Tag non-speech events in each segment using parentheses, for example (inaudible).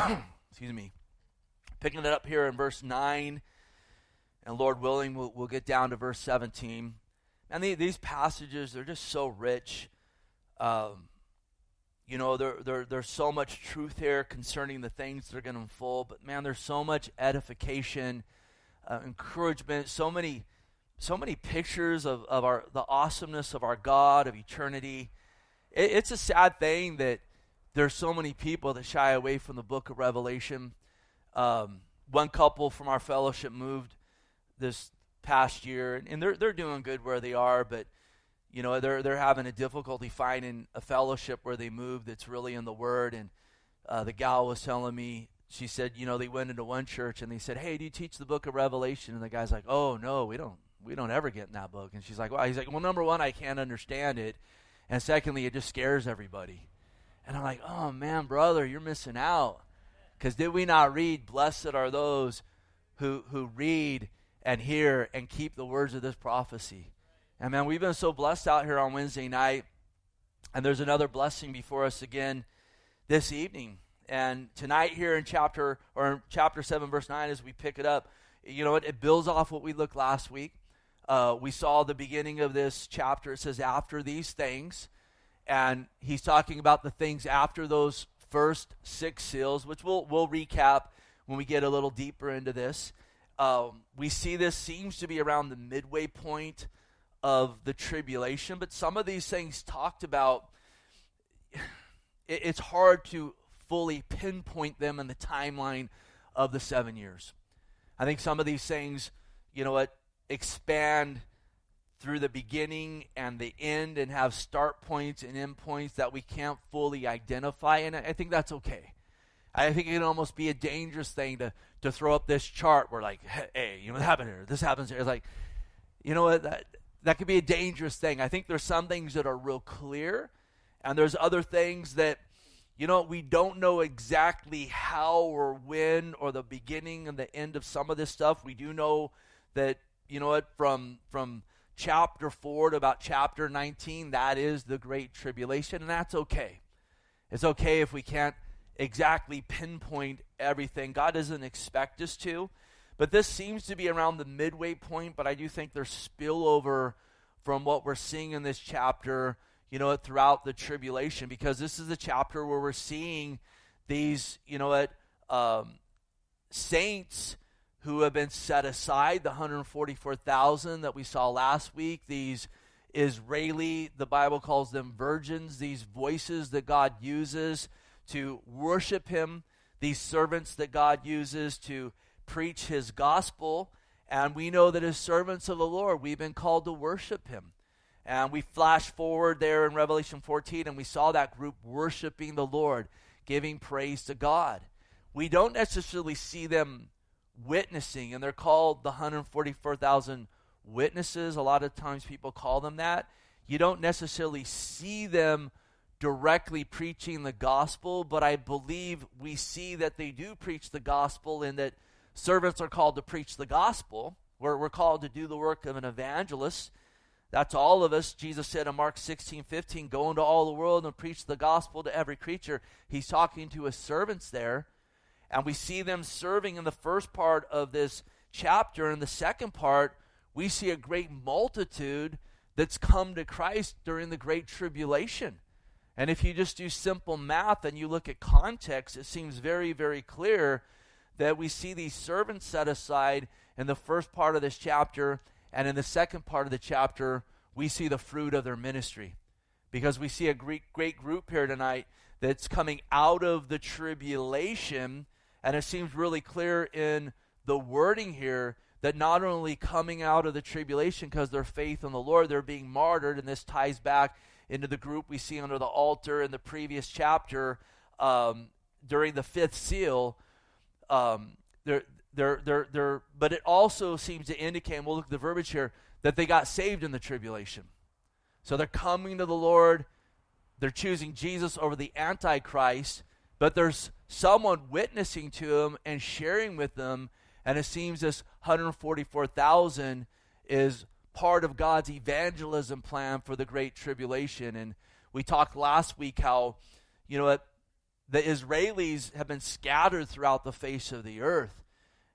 (coughs) excuse me, picking it up here in verse 9, and Lord willing, we'll, we'll get down to verse 17. And the, these passages, they're just so rich. Um, you know, there, there, there's so much truth here concerning the things that are going to unfold, but man, there's so much edification, uh, encouragement, so many, so many pictures of, of our the awesomeness of our God, of eternity. It, it's a sad thing that there's so many people that shy away from the book of Revelation. Um, one couple from our fellowship moved this past year, and they're they're doing good where they are, but you know they're they're having a difficulty finding a fellowship where they move that's really in the Word. And uh, the gal was telling me, she said, you know, they went into one church and they said, "Hey, do you teach the book of Revelation?" And the guy's like, "Oh no, we don't. We don't ever get in that book." And she's like, "Well," he's like, "Well, number one, I can't understand it, and secondly, it just scares everybody." And I'm like, "Oh man, brother, you're missing out." Because did we not read, "Blessed are those who who read." and hear and keep the words of this prophecy. And man, we've been so blessed out here on Wednesday night, and there's another blessing before us again this evening. And tonight here in chapter or in chapter seven, verse nine, as we pick it up, you know, it, it builds off what we looked last week. Uh, we saw the beginning of this chapter. It says, "After these things," and he's talking about the things after those first six seals, which we'll we'll recap when we get a little deeper into this. Um, we see this seems to be around the midway point of the tribulation, but some of these things talked about, (sighs) it, it's hard to fully pinpoint them in the timeline of the seven years. I think some of these things, you know what, expand through the beginning and the end and have start points and end points that we can't fully identify, and I think that's okay. I think it can almost be a dangerous thing to, to throw up this chart where, like, hey, you know what happened here? This happens here. It's like, you know what? That, that could be a dangerous thing. I think there's some things that are real clear, and there's other things that, you know, we don't know exactly how or when or the beginning and the end of some of this stuff. We do know that, you know what, from from chapter 4 to about chapter 19, that is the great tribulation, and that's okay. It's okay if we can't exactly pinpoint everything. God doesn't expect us to. But this seems to be around the midway point, but I do think there's spillover from what we're seeing in this chapter, you know, throughout the tribulation, because this is the chapter where we're seeing these, you know, what, um, saints who have been set aside, the 144,000 that we saw last week, these Israeli, the Bible calls them virgins, these voices that God uses to worship Him, these servants that God uses to preach His gospel. And we know that as servants of the Lord, we've been called to worship Him. And we flash forward there in Revelation 14, and we saw that group worshiping the Lord, giving praise to God. We don't necessarily see them witnessing, and they're called the 144,000 witnesses. A lot of times people call them that. You don't necessarily see them directly preaching the gospel, but I believe we see that they do preach the gospel and that servants are called to preach the gospel. We're, we're called to do the work of an evangelist. That's all of us. Jesus said in Mark 16, 15, go into all the world and preach the gospel to every creature. He's talking to his servants there. And we see them serving in the first part of this chapter. In the second part, we see a great multitude that's come to Christ during the Great Tribulation. And if you just do simple math and you look at context, it seems very, very clear that we see these servants set aside in the first part of this chapter, and in the second part of the chapter, we see the fruit of their ministry. Because we see a great, great group here tonight that's coming out of the tribulation, and it seems really clear in the wording here that not only coming out of the tribulation because their faith in the Lord, they're being martyred, and this ties back into the group we see under the altar in the previous chapter um, during the fifth seal. Um, they're, they're, they're, they're, but it also seems to indicate, and we'll look at the verbiage here, that they got saved in the tribulation. So they're coming to the Lord, they're choosing Jesus over the Antichrist, but there's someone witnessing to them and sharing with them, and it seems this 144,000 is part of God's evangelism plan for the Great Tribulation. And we talked last week how, you know, the Israelis have been scattered throughout the face of the earth.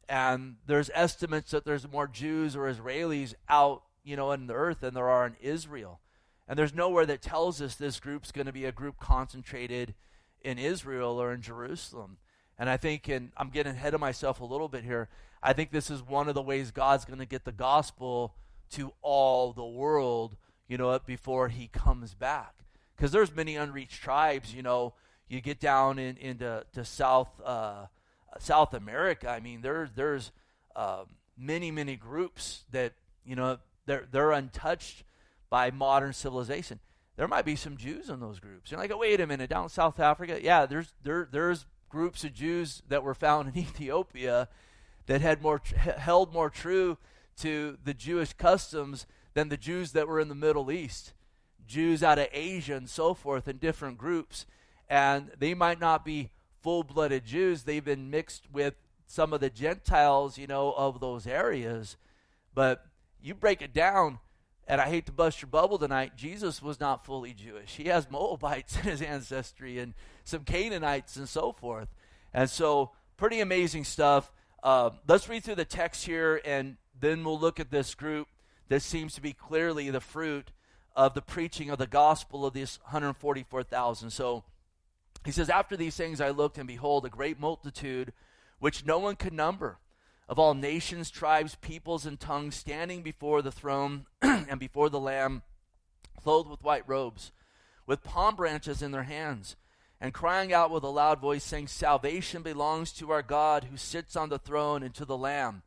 And there's estimates that there's more Jews or Israelis out, you know, in the earth than there are in Israel. And there's nowhere that tells us this group's going to be a group concentrated in Israel or in Jerusalem. And I think, and I'm getting ahead of myself a little bit here, I think this is one of the ways God's going to get the gospel to all the world, you know, before he comes back. Because there's many unreached tribes, you know, you get down in, into to South, uh, South America. I mean, there, there's uh, many, many groups that, you know, they're, they're untouched by modern civilization. There might be some Jews in those groups. You're like, oh, wait a minute, down in South Africa, yeah, there's there there's groups of Jews that were found in (laughs) Ethiopia that had more held more true to the Jewish customs than the Jews that were in the Middle East, Jews out of Asia and so forth in different groups, and they might not be full-blooded Jews. They've been mixed with some of the Gentiles, you know, of those areas, but you break it down and I hate to bust your bubble tonight, Jesus was not fully Jewish. He has Moabites in his ancestry and some Canaanites and so forth. And so, pretty amazing stuff. Uh, let's read through the text here, and then we'll look at this group that seems to be clearly the fruit of the preaching of the gospel of these 144,000. So, he says, After these things I looked, and behold, a great multitude, which no one could number of all nations, tribes, peoples, and tongues standing before the throne (clears throat) and before the Lamb, clothed with white robes, with palm branches in their hands, and crying out with a loud voice, saying, Salvation belongs to our God who sits on the throne and to the Lamb.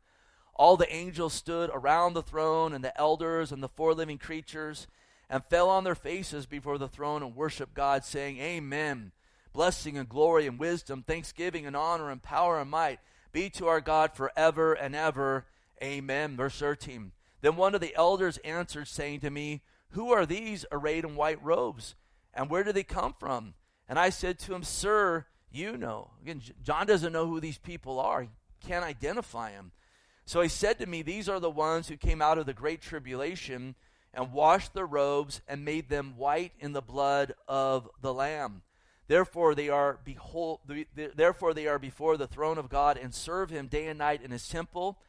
All the angels stood around the throne, and the elders and the four living creatures, and fell on their faces before the throne and worshiped God, saying, Amen. Blessing and glory and wisdom, thanksgiving and honor and power and might be to our God forever and ever. Amen. Verse 13. Then one of the elders answered, saying to me, Who are these arrayed in white robes? And where do they come from? And I said to him, Sir, you know. Again, John doesn't know who these people are, he can't identify them. So he said to me, These are the ones who came out of the great tribulation and washed their robes and made them white in the blood of the Lamb. Therefore they are behold therefore they are before the throne of God and serve him day and night in his temple,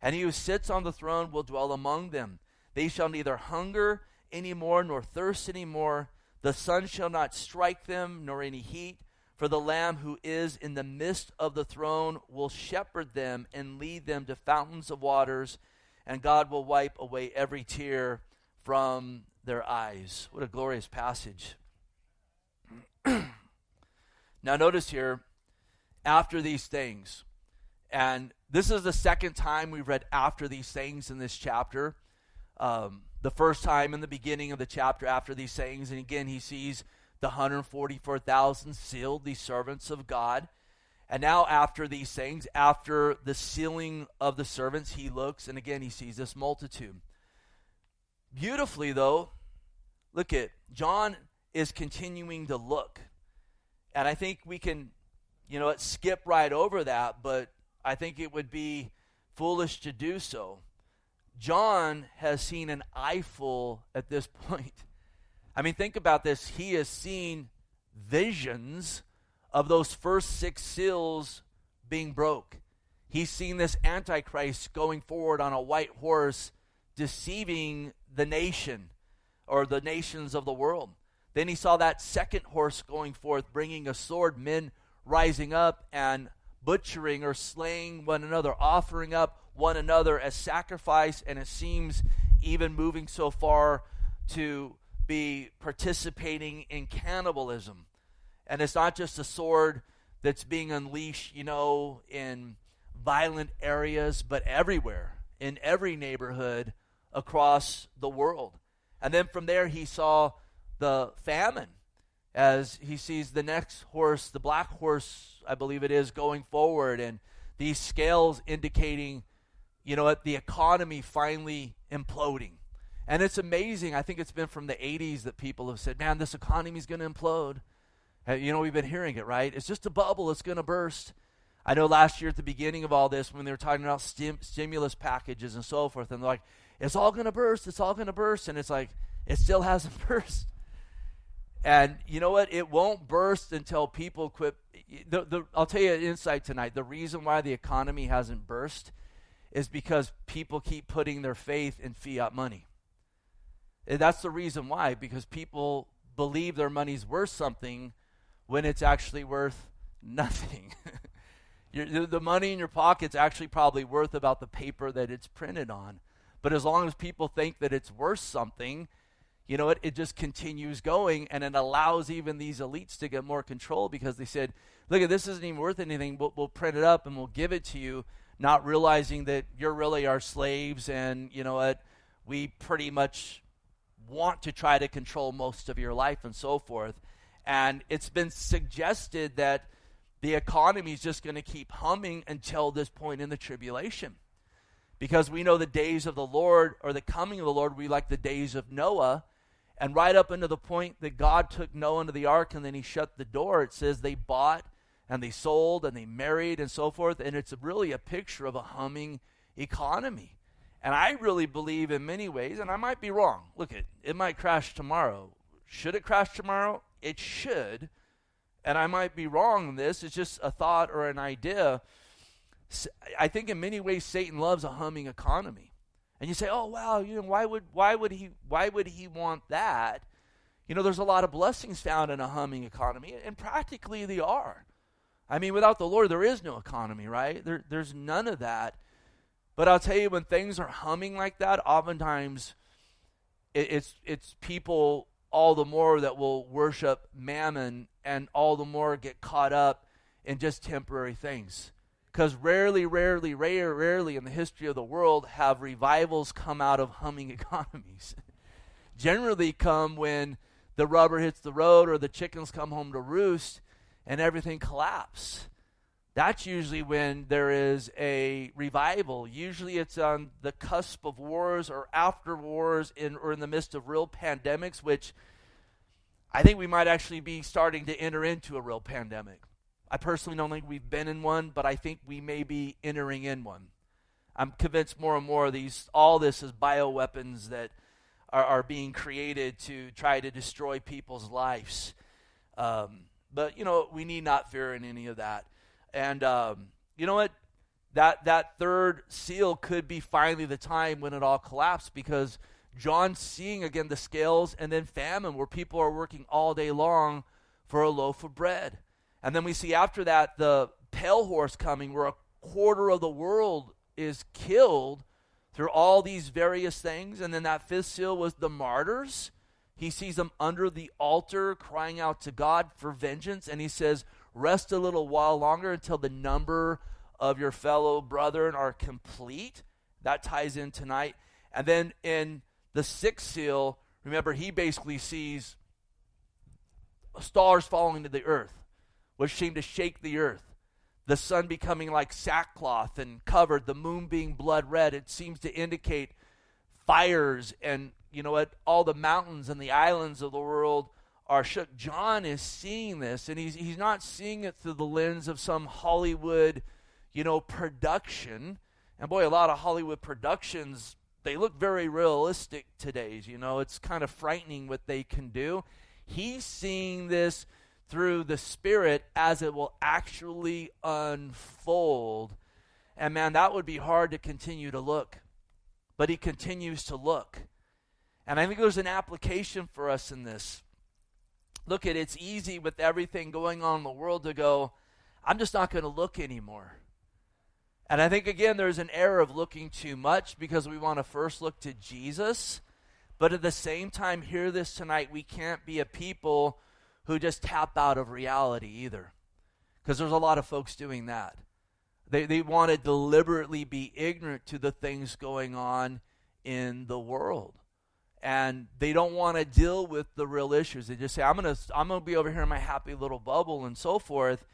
and he who sits on the throne will dwell among them. They shall neither hunger any more nor thirst any more. The sun shall not strike them nor any heat, for the lamb who is in the midst of the throne will shepherd them and lead them to fountains of waters, and God will wipe away every tear from their eyes. What a glorious passage. (clears throat) Now, notice here, after these things, and this is the second time we've read after these things in this chapter. Um, the first time in the beginning of the chapter after these things, and again, he sees the 144,000 sealed, these servants of God. And now, after these things, after the sealing of the servants, he looks, and again, he sees this multitude. Beautifully, though, look at John is continuing to look. And I think we can, you know, skip right over that, but I think it would be foolish to do so. John has seen an eyeful at this (laughs) point. I mean, think about this. He has seen visions of those first six seals being broke. He's seen this Antichrist going forward on a white horse, deceiving the nation or the nations of the world. Then he saw that second horse going forth, bringing a sword, men rising up and butchering or slaying one another, offering up one another as sacrifice, and it seems even moving so far to be participating in cannibalism. And it's not just a sword that's being unleashed, you know, in violent areas, but everywhere, in every neighborhood across the world. And then from there, he saw the famine as he sees the next horse, the black horse, I believe it is, going forward, and these scales indicating, you know, the economy finally imploding. And it's amazing. I think it's been from the 80s that people have said, man, this economy is going to implode. Uh, you know, we've been hearing it, right? It's just a bubble, it's going to burst. I know last year at the beginning of all this, when they were talking about stim- stimulus packages and so forth, and they're like, it's all going to burst, it's all going to burst. And it's like, it still hasn't (laughs) burst. And you know what? It won't burst until people quit. The, the, I'll tell you an insight tonight. The reason why the economy hasn't burst is because people keep putting their faith in fiat money. And that's the reason why, because people believe their money's worth something when it's actually worth nothing. (laughs) the, the money in your pocket's actually probably worth about the paper that it's printed on. But as long as people think that it's worth something, you know, it, it just continues going and it allows even these elites to get more control because they said, look, at this isn't even worth anything, but we'll print it up and we'll give it to you, not realizing that you're really our slaves and, you know what, we pretty much want to try to control most of your life and so forth. And it's been suggested that the economy is just going to keep humming until this point in the tribulation. Because we know the days of the Lord or the coming of the Lord, we like the days of Noah and right up into the point that God took Noah into the ark and then he shut the door, it says they bought and they sold and they married and so forth. And it's really a picture of a humming economy. And I really believe in many ways, and I might be wrong. Look, it, it might crash tomorrow. Should it crash tomorrow? It should. And I might be wrong in this. It's just a thought or an idea. I think in many ways Satan loves a humming economy. And you say, "Oh, wow, you know, why would why would he why would he want that?" You know, there's a lot of blessings found in a humming economy, and practically they are. I mean, without the Lord, there is no economy, right? There, there's none of that. But I'll tell you, when things are humming like that, oftentimes it, it's it's people all the more that will worship mammon and all the more get caught up in just temporary things. Because rarely, rarely, rare, rarely in the history of the world have revivals come out of humming (laughs) economies. Generally, come when the rubber hits the road or the chickens come home to roost and everything collapses. That's usually when there is a revival. Usually it's on the cusp of wars or after wars in, or in the midst of real pandemics, which I think we might actually be starting to enter into a real pandemic. I personally don't think we've been in one, but I think we may be entering in one. I'm convinced more and more of these, all this is bioweapons that are, are being created to try to destroy people's lives. Um, but, you know, we need not fear in any of that. And, um, you know what? That, that third seal could be finally the time when it all collapsed because John's seeing again the scales and then famine where people are working all day long for a loaf of bread. And then we see after that the pale horse coming, where a quarter of the world is killed through all these various things. And then that fifth seal was the martyrs. He sees them under the altar crying out to God for vengeance. And he says, Rest a little while longer until the number of your fellow brethren are complete. That ties in tonight. And then in the sixth seal, remember, he basically sees stars falling to the earth which seemed to shake the earth. The sun becoming like sackcloth and covered, the moon being blood red. It seems to indicate fires and, you know what, all the mountains and the islands of the world are shook. John is seeing this, and he's, he's not seeing it through the lens of some Hollywood, you know, production. And boy, a lot of Hollywood productions, they look very realistic today. You know, it's kind of frightening what they can do. He's seeing this through the Spirit as it will actually unfold. And man, that would be hard to continue to look. But he continues to look. And I think there's an application for us in this. Look at it's easy with everything going on in the world to go, I'm just not going to look anymore. And I think again there's an error of looking too much because we want to first look to Jesus. But at the same time, hear this tonight, we can't be a people who just tap out of reality either. Because there's a lot of folks doing that. They, they want to deliberately be ignorant to the things going on in the world. And they don't want to deal with the real issues. They just say, I'm going to I'm to be over here in my happy little bubble and so forth.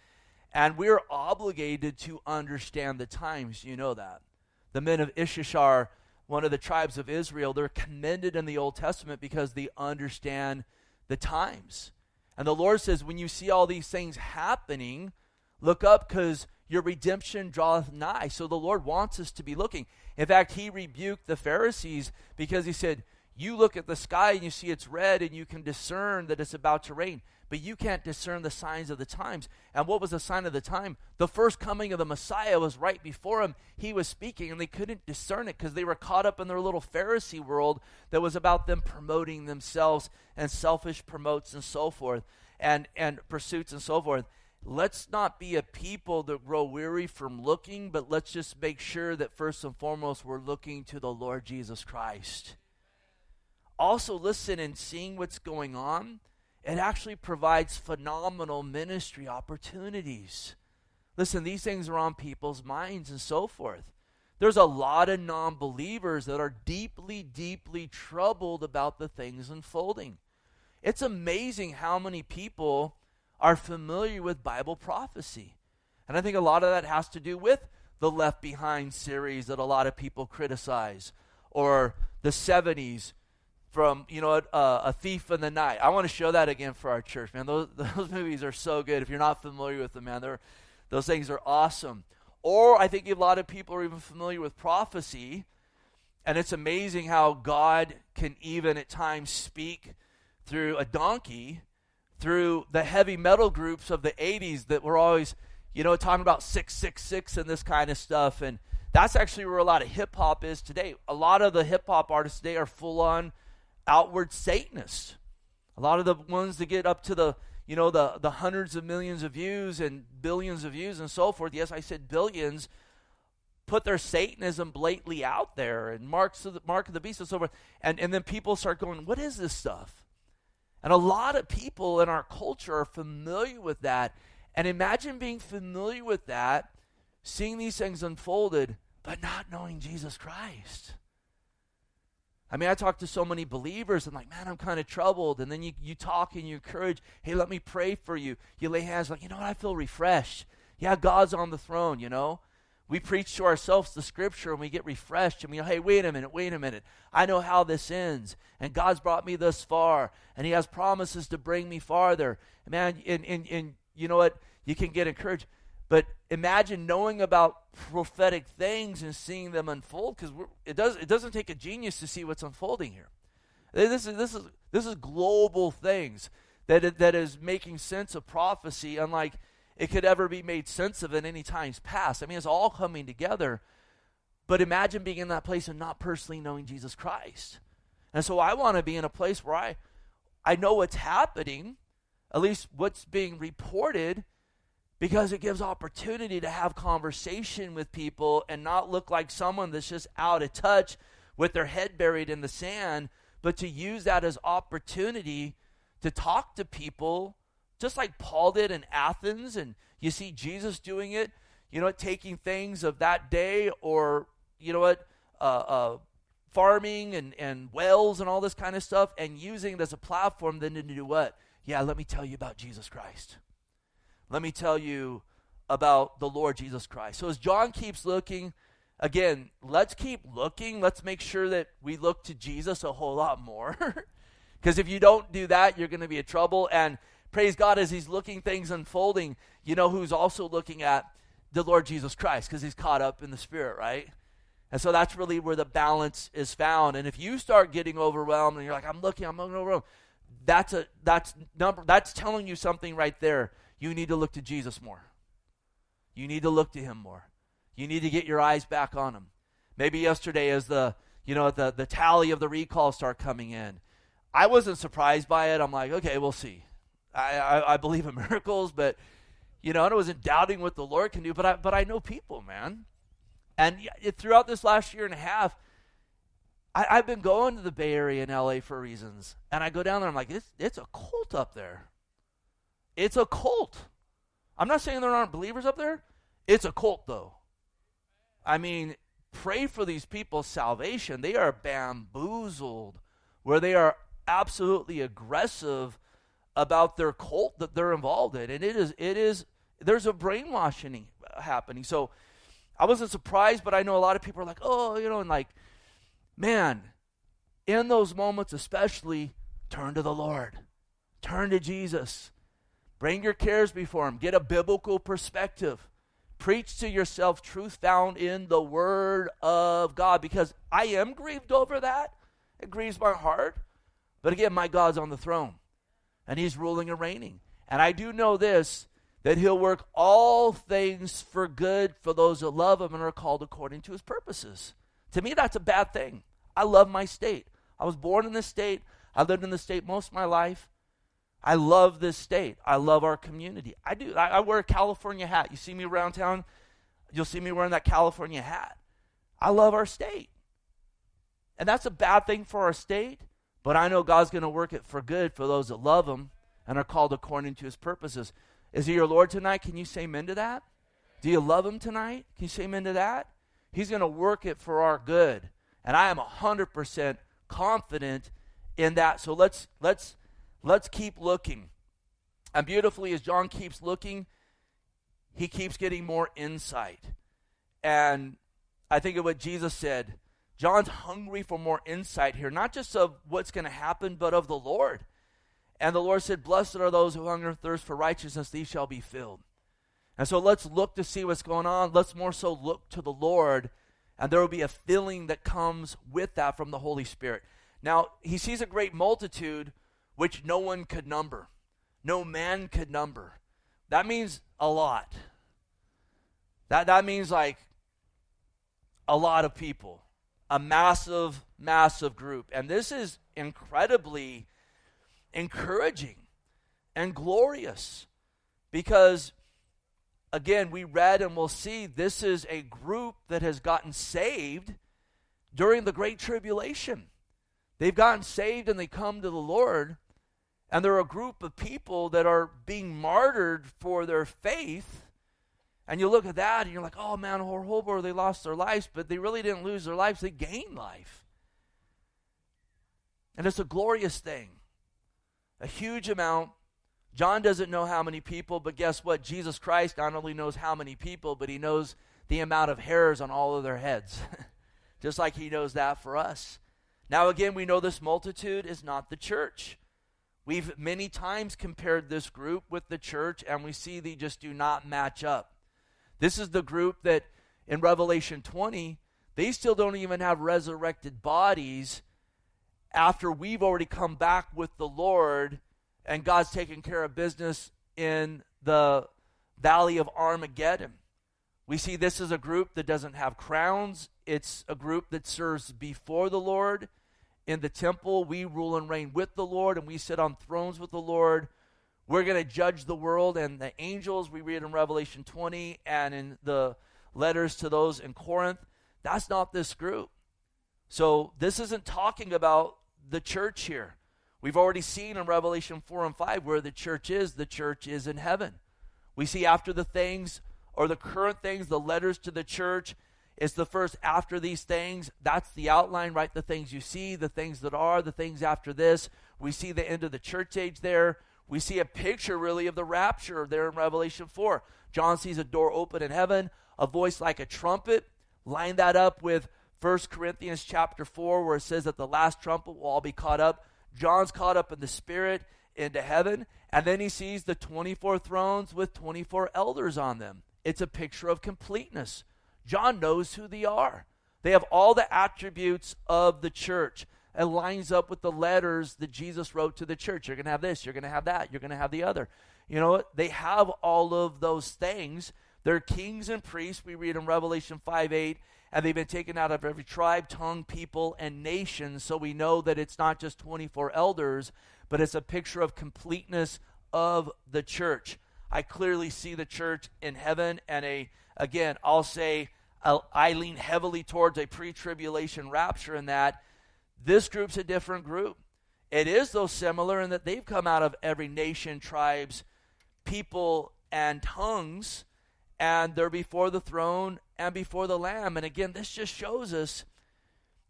And we're obligated to understand the times. You know that. The men of Issachar, one of the tribes of Israel, they're commended in the Old Testament because they understand the times. And the Lord says, when you see all these things happening, look up because your redemption draweth nigh. So the Lord wants us to be looking. In fact, he rebuked the Pharisees because he said, You look at the sky and you see it's red and you can discern that it's about to rain, but you can't discern the signs of the times. And what was the sign of the time? The first coming of the Messiah was right before him. He was speaking and they couldn't discern it because they were caught up in their little Pharisee world that was about them promoting themselves and selfish promotes and so forth and, and pursuits and so forth. Let's not be a people that grow weary from looking, but let's just make sure that first and foremost we're looking to the Lord Jesus Christ also listen and seeing what's going on, it actually provides phenomenal ministry opportunities. Listen, these things are on people's minds and so forth. There's a lot of non believers that are deeply, deeply troubled about the things unfolding. It's amazing how many people are familiar with Bible prophecy. And I think a lot of that has to do with the Left Behind series that a lot of people criticize, or the 70s from you know uh, a thief in the night. I want to show that again for our church man. Those, (laughs) those movies are so good. If you're not familiar with them man they're, those things are awesome. Or i think a lot of people are even familiar with prophecy and it's amazing how god can even at times speak through a donkey through the heavy metal groups of the 80s that were always you know talking about 666 and this kind of stuff. And that's actually where a lot of hip hop is today. A lot of the hip hop artists today are full on outward Satanists. A lot of the ones that get up to the you know the the hundreds of millions of views and billions of views and so forth. Yes, I said billions. Put their Satanism blatantly out there and marks of the mark of the beast and so forth. And and then people start going, What is this stuff? And a lot of people in our culture are familiar with that. And imagine being familiar with that, seeing these things unfolded, but not knowing Jesus Christ. I mean, I talk to so many believers and like, man, I'm kind of troubled. And then you, you talk and you encourage, hey, let me pray for you. You lay hands like, you know what, I feel refreshed. Yeah, God's on the throne, you know. We preach to ourselves the scripture and we get refreshed and we go, hey, wait a minute, wait a minute. I know how this ends. And God's brought me thus far. And He has promises to bring me farther. Man, and, and, and you know what? You can get encouraged. But imagine knowing about prophetic things and seeing them unfold because it does it doesn't take a genius to see what's unfolding here. This is this is this is global things that that is making sense of prophecy, unlike it could ever be made sense of in any times past. I mean, it's all coming together. But imagine being in that place and not personally knowing Jesus Christ. And so I want to be in a place where I I know what's happening, at least what's being reported, because it gives opportunity to have conversation with people and not look like someone that's just out of touch with their head buried in the sand, but to use that as opportunity to talk to people just like Paul did in Athens and you see Jesus doing it, you know, taking things of that day or you know what, uh, uh, farming and, and wells and all this kind of stuff and using it as a platform then to do what? Yeah, let me tell you about Jesus Christ let me tell you about the Lord Jesus Christ. So as John keeps looking, again, let's keep looking. Let's make sure that we look to Jesus a whole lot more. (laughs) Because if you don't do that, you're going to be in trouble. And praise God, as he's looking things unfolding, you know who's also looking at the Lord Jesus Christ because he's caught up in the Spirit, right? And so that's really where the balance is found. And if you start getting overwhelmed and you're like, I'm looking, I'm looking overwhelmed, that's a that's number that's telling you something right there you need to look to Jesus more. You need to look to him more. You need to get your eyes back on him. Maybe yesterday as the you know the the tally of the recalls start coming in. I wasn't surprised by it. I'm like, okay, we'll see. I, I, I believe in (laughs) miracles, but you know, I wasn't doubting what the Lord can do, but I but I know people, man. And throughout this last year and a half, I, have been going to the Bay Area in LA for reasons. And I go down there, I'm like, it's, it's a cult up there. It's a cult. I'm not saying there aren't believers up there. It's a cult, though. I mean, pray for these people's salvation. They are bamboozled, where they are absolutely aggressive about their cult that they're involved in, and it is it is there's a brainwashing happening. So I wasn't surprised, but I know a lot of people are like, oh, you know, and like, man, in those moments especially, turn to the Lord, turn to Jesus. Bring your cares before Him. Get a biblical perspective. Preach to yourself truth found in the Word of God because I am grieved over that. It grieves my heart. But again, my God's on the throne, and He's ruling and reigning. And I do know this that He'll work all things for good for those that love Him and are called according to His purposes. To me, that's a bad thing. I love my state. I was born in this state. I lived in this state most of my life. I love this state. I love our community. I do. I, I, wear a California hat. You see me around town, you'll see me wearing that California hat. I love our state. And that's a bad thing for our state, but I know God's going to work it for good for those that love Him and are called according to His purposes. Is He your Lord tonight? Can you say amen to that? Do you love Him tonight? Can you say amen to that? He's going to work it for our good. And I am 100% confident in that. So let's let's let's keep looking. And beautifully as John keeps looking, he keeps getting more insight. And I think of what Jesus said. John's hungry for more insight here, not just of what's going to happen, but of the Lord. And the Lord said, Blessed are those who hunger and thirst for righteousness, these shall be filled. And so let's look to see what's going on. Let's more so look to the Lord, and there will be a filling that comes with that from the Holy Spirit. Now, he sees a great multitude which no one could number, no man could number. That means a lot. That, that means like a lot of people, a massive, massive group. And this is incredibly encouraging and glorious because, again, we read and we'll see this is a group that has gotten saved during the Great Tribulation. They've gotten saved and they come to the Lord, and they're a group of people that are being martyred for their faith. And you look at that and you're like, oh man, horrible, they lost their lives, but they really didn't lose their lives, they gained life. And it's a glorious thing. A huge amount. John doesn't know how many people, but guess what? Jesus Christ not only knows how many people, but he knows the amount of hairs on all of their heads. (laughs) Just like he knows that for us. Now, again, we know this multitude is not the church. We've many times compared this group with the church, and we see they just do not match up. This is the group that in Revelation 20, they still don't even have resurrected bodies after we've already come back with the Lord and God's taken care of business in the valley of Armageddon. We see this as a group that doesn't have crowns. It's a group that serves before the Lord. In the temple, we rule and reign with the Lord, and we sit on thrones with the Lord. We're going to judge the world and the angels, we read in Revelation 20 and in the letters to those in Corinth. That's not this group. So, this isn't talking about the church here. We've already seen in Revelation 4 and 5 where the church is, the church is in heaven. We see after the things or the current things, the letters to the church, is the first after these things. That's the outline, right? The things you see, the things that are, the things after this. We see the end of the church age there. We see a picture, really, of the rapture there in Revelation 4. John sees a door open in heaven, a voice like a trumpet. Line that up with 1 Corinthians chapter 4, where it says that the last trumpet will all be caught up. John's caught up in the Spirit into heaven, and then he sees the 24 thrones with 24 elders on them. It's a picture of completeness. John knows who they are. They have all the attributes of the church. It lines up with the letters that Jesus wrote to the church. You're going to have this, you're going to have that, you're going to have the other. You know, what? they have all of those things. They're kings and priests, we read in Revelation 5 8, and they've been taken out of every tribe, tongue, people, and nation. So we know that it's not just 24 elders, but it's a picture of completeness of the church. I clearly see the church in heaven and a again, I'll say uh, I lean heavily towards a pre-tribulation rapture in that this group's a different group. It is though similar in that they've come out of every nation, tribes, people, and tongues, and they're before the throne and before the Lamb. And again, this just shows us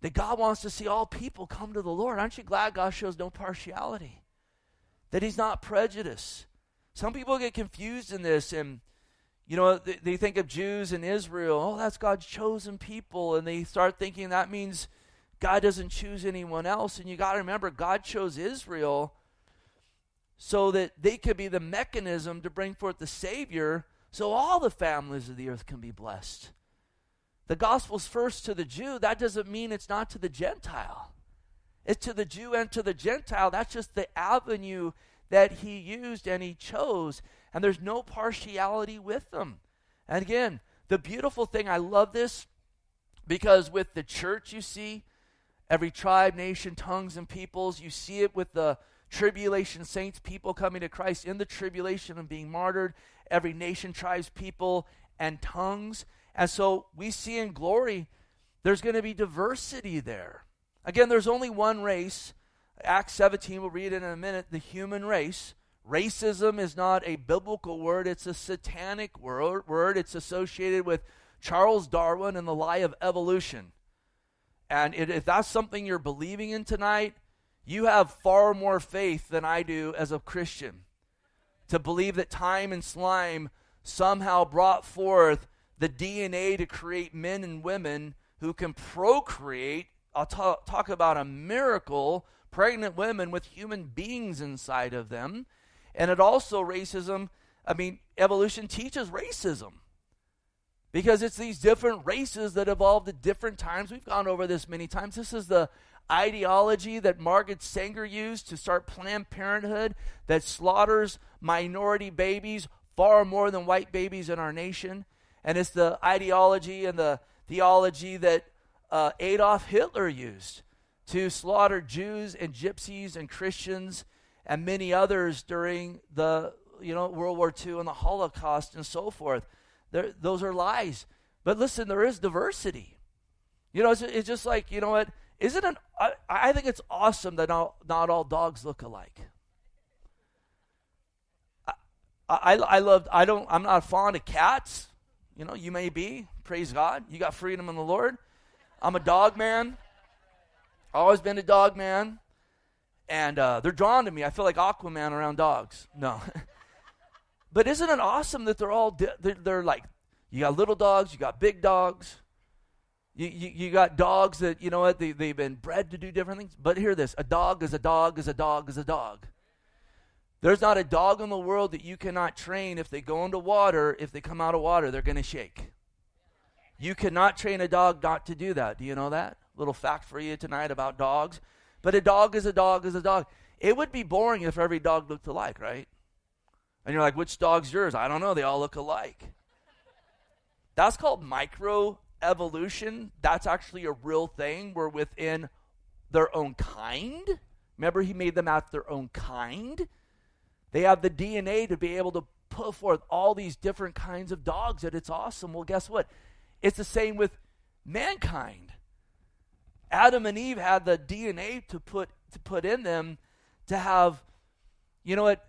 that God wants to see all people come to the Lord. Aren't you glad God shows no partiality? That He's not prejudiced. Some people get confused in this and you know, they, think of Jews in Israel, oh, that's God's chosen people, and they start thinking that means God doesn't choose anyone else. And you got to remember, God chose Israel so that they could be the mechanism to bring forth the Savior so all the families of the earth can be blessed. The gospel's first to the Jew. That doesn't mean it's not to the Gentile. It's to the Jew and to the Gentile. That's just the avenue that he used and he chose. And there's no partiality with them. And again, the beautiful thing, I love this because with the church, you see, every tribe, nation, tongues, and peoples, you see it with the tribulation saints, people coming to Christ in the tribulation and being martyred, every nation, tribes, people, and tongues. And so we see in glory, there's going to be diversity there. Again, there's only one race. Acts 17, we'll read it in a minute, the human race. Racism is not a biblical word, it's a satanic word. It's associated with Charles Darwin and the lie of evolution. And if that's something you're believing in tonight, you have far more faith than I do as a Christian to believe that time and slime somehow brought forth the DNA to create men and women who can procreate. I'll ta- talk about a miracle pregnant women with human beings inside of them. And it also, racism, I mean, evolution teaches racism because it's these different races that evolved at different times. We've gone over this many times. This is the ideology that Margaret Sanger used to start Planned Parenthood that slaughters minority babies far more than white babies in our nation. And it's the ideology and the theology that uh, Adolf Hitler used to slaughter Jews and gypsies and Christians and many others during the you know World War II and the Holocaust and so forth. There, those are lies. But listen, there is diversity. You know, it's, it's just like you know what? Isn't it? I, I think it's awesome that not, not all dogs look alike. I, I, I love. I don't. I'm not fond of cats. You know, you may be. Praise God. You got freedom in the Lord. I'm a dog man. Always been a dog man. And uh, they're drawn to me. I feel like Aquaman around dogs. No. (laughs) but isn't it awesome that they're all, di- they're, they're, like, you got little dogs, you got big dogs. You, you, you got dogs that, you know what, they, they've been bred to do different things. But hear this a dog is a dog is a dog is a dog. There's not a dog in the world that you cannot train if they go into water, if they come out of water, they're going to shake. You cannot train a dog not to do that. Do you know that? Little fact for you tonight about dogs. But a dog is a dog is a dog. It would be boring if every dog looked alike, right? And you're like, which dog's yours? I don't know. They all look alike. That's called micro evolution. That's actually a real thing. We're within their own kind. Remember, he made them out their own kind. They have the DNA to be able to put forth all these different kinds of dogs, and it's awesome. Well, guess what? It's the same with mankind. Adam and Eve had the DNA to put to put in them to have, you know what,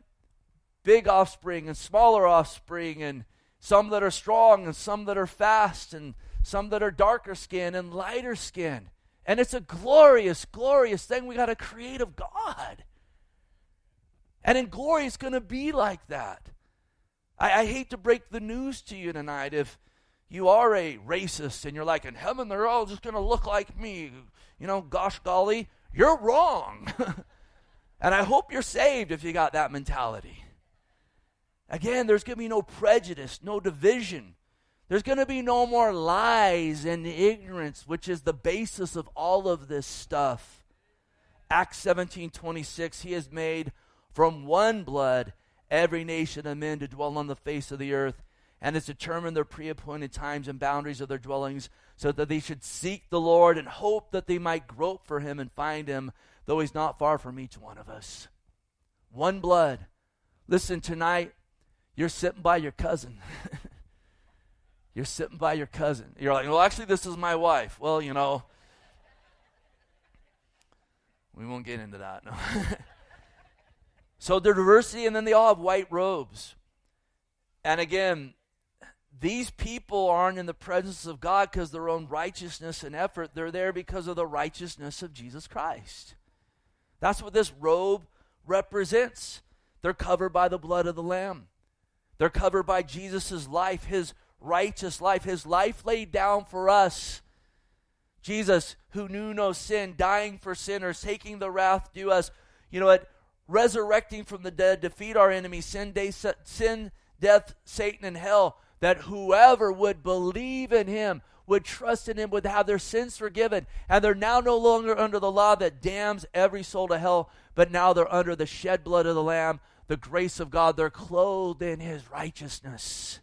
big offspring and smaller offspring and some that are strong and some that are fast and some that are darker skin and lighter skin. And it's a glorious, glorious thing. We got a creative God. And in glory, it's going to be like that. I, I, hate to break the news to you tonight if you are a racist and you're like, in heaven, they're all just going to look like me you know, gosh golly, you're wrong. (laughs) and I hope you're saved if you got that mentality. Again, there's going to be no prejudice, no division. There's going to be no more lies and ignorance, which is the basis of all of this stuff. Acts 17 26, he has made from one blood every nation of men to dwell on the face of the earth, and has determined their pre appointed times and boundaries of their dwellings so that they should seek the Lord and hope that they might grope for him and find him, though he's not far from each one of us. One blood. Listen, tonight, you're sitting by your cousin. (laughs) you're sitting by your cousin. You're like, well, actually, this is my wife. Well, you know, we won't get into that. No. (laughs) so the diversity, and then they all have white robes. And again, these people aren't in the presence of God because their own righteousness and effort. They're there because of the righteousness of Jesus Christ. That's what this robe represents. They're covered by the blood of the Lamb. They're covered by Jesus' life, his righteous life, his life laid down for us. Jesus, who knew no sin, dying for sinners, taking the wrath due us, you know what? Resurrecting from the dead, defeat our enemies, sin, day, sin, death, Satan, and hell that whoever would believe in him would trust in him would have their sins forgiven. And they're now no longer under the law that damns every soul to hell, but now they're under the shed blood of the Lamb, the grace of God. They're clothed in his righteousness.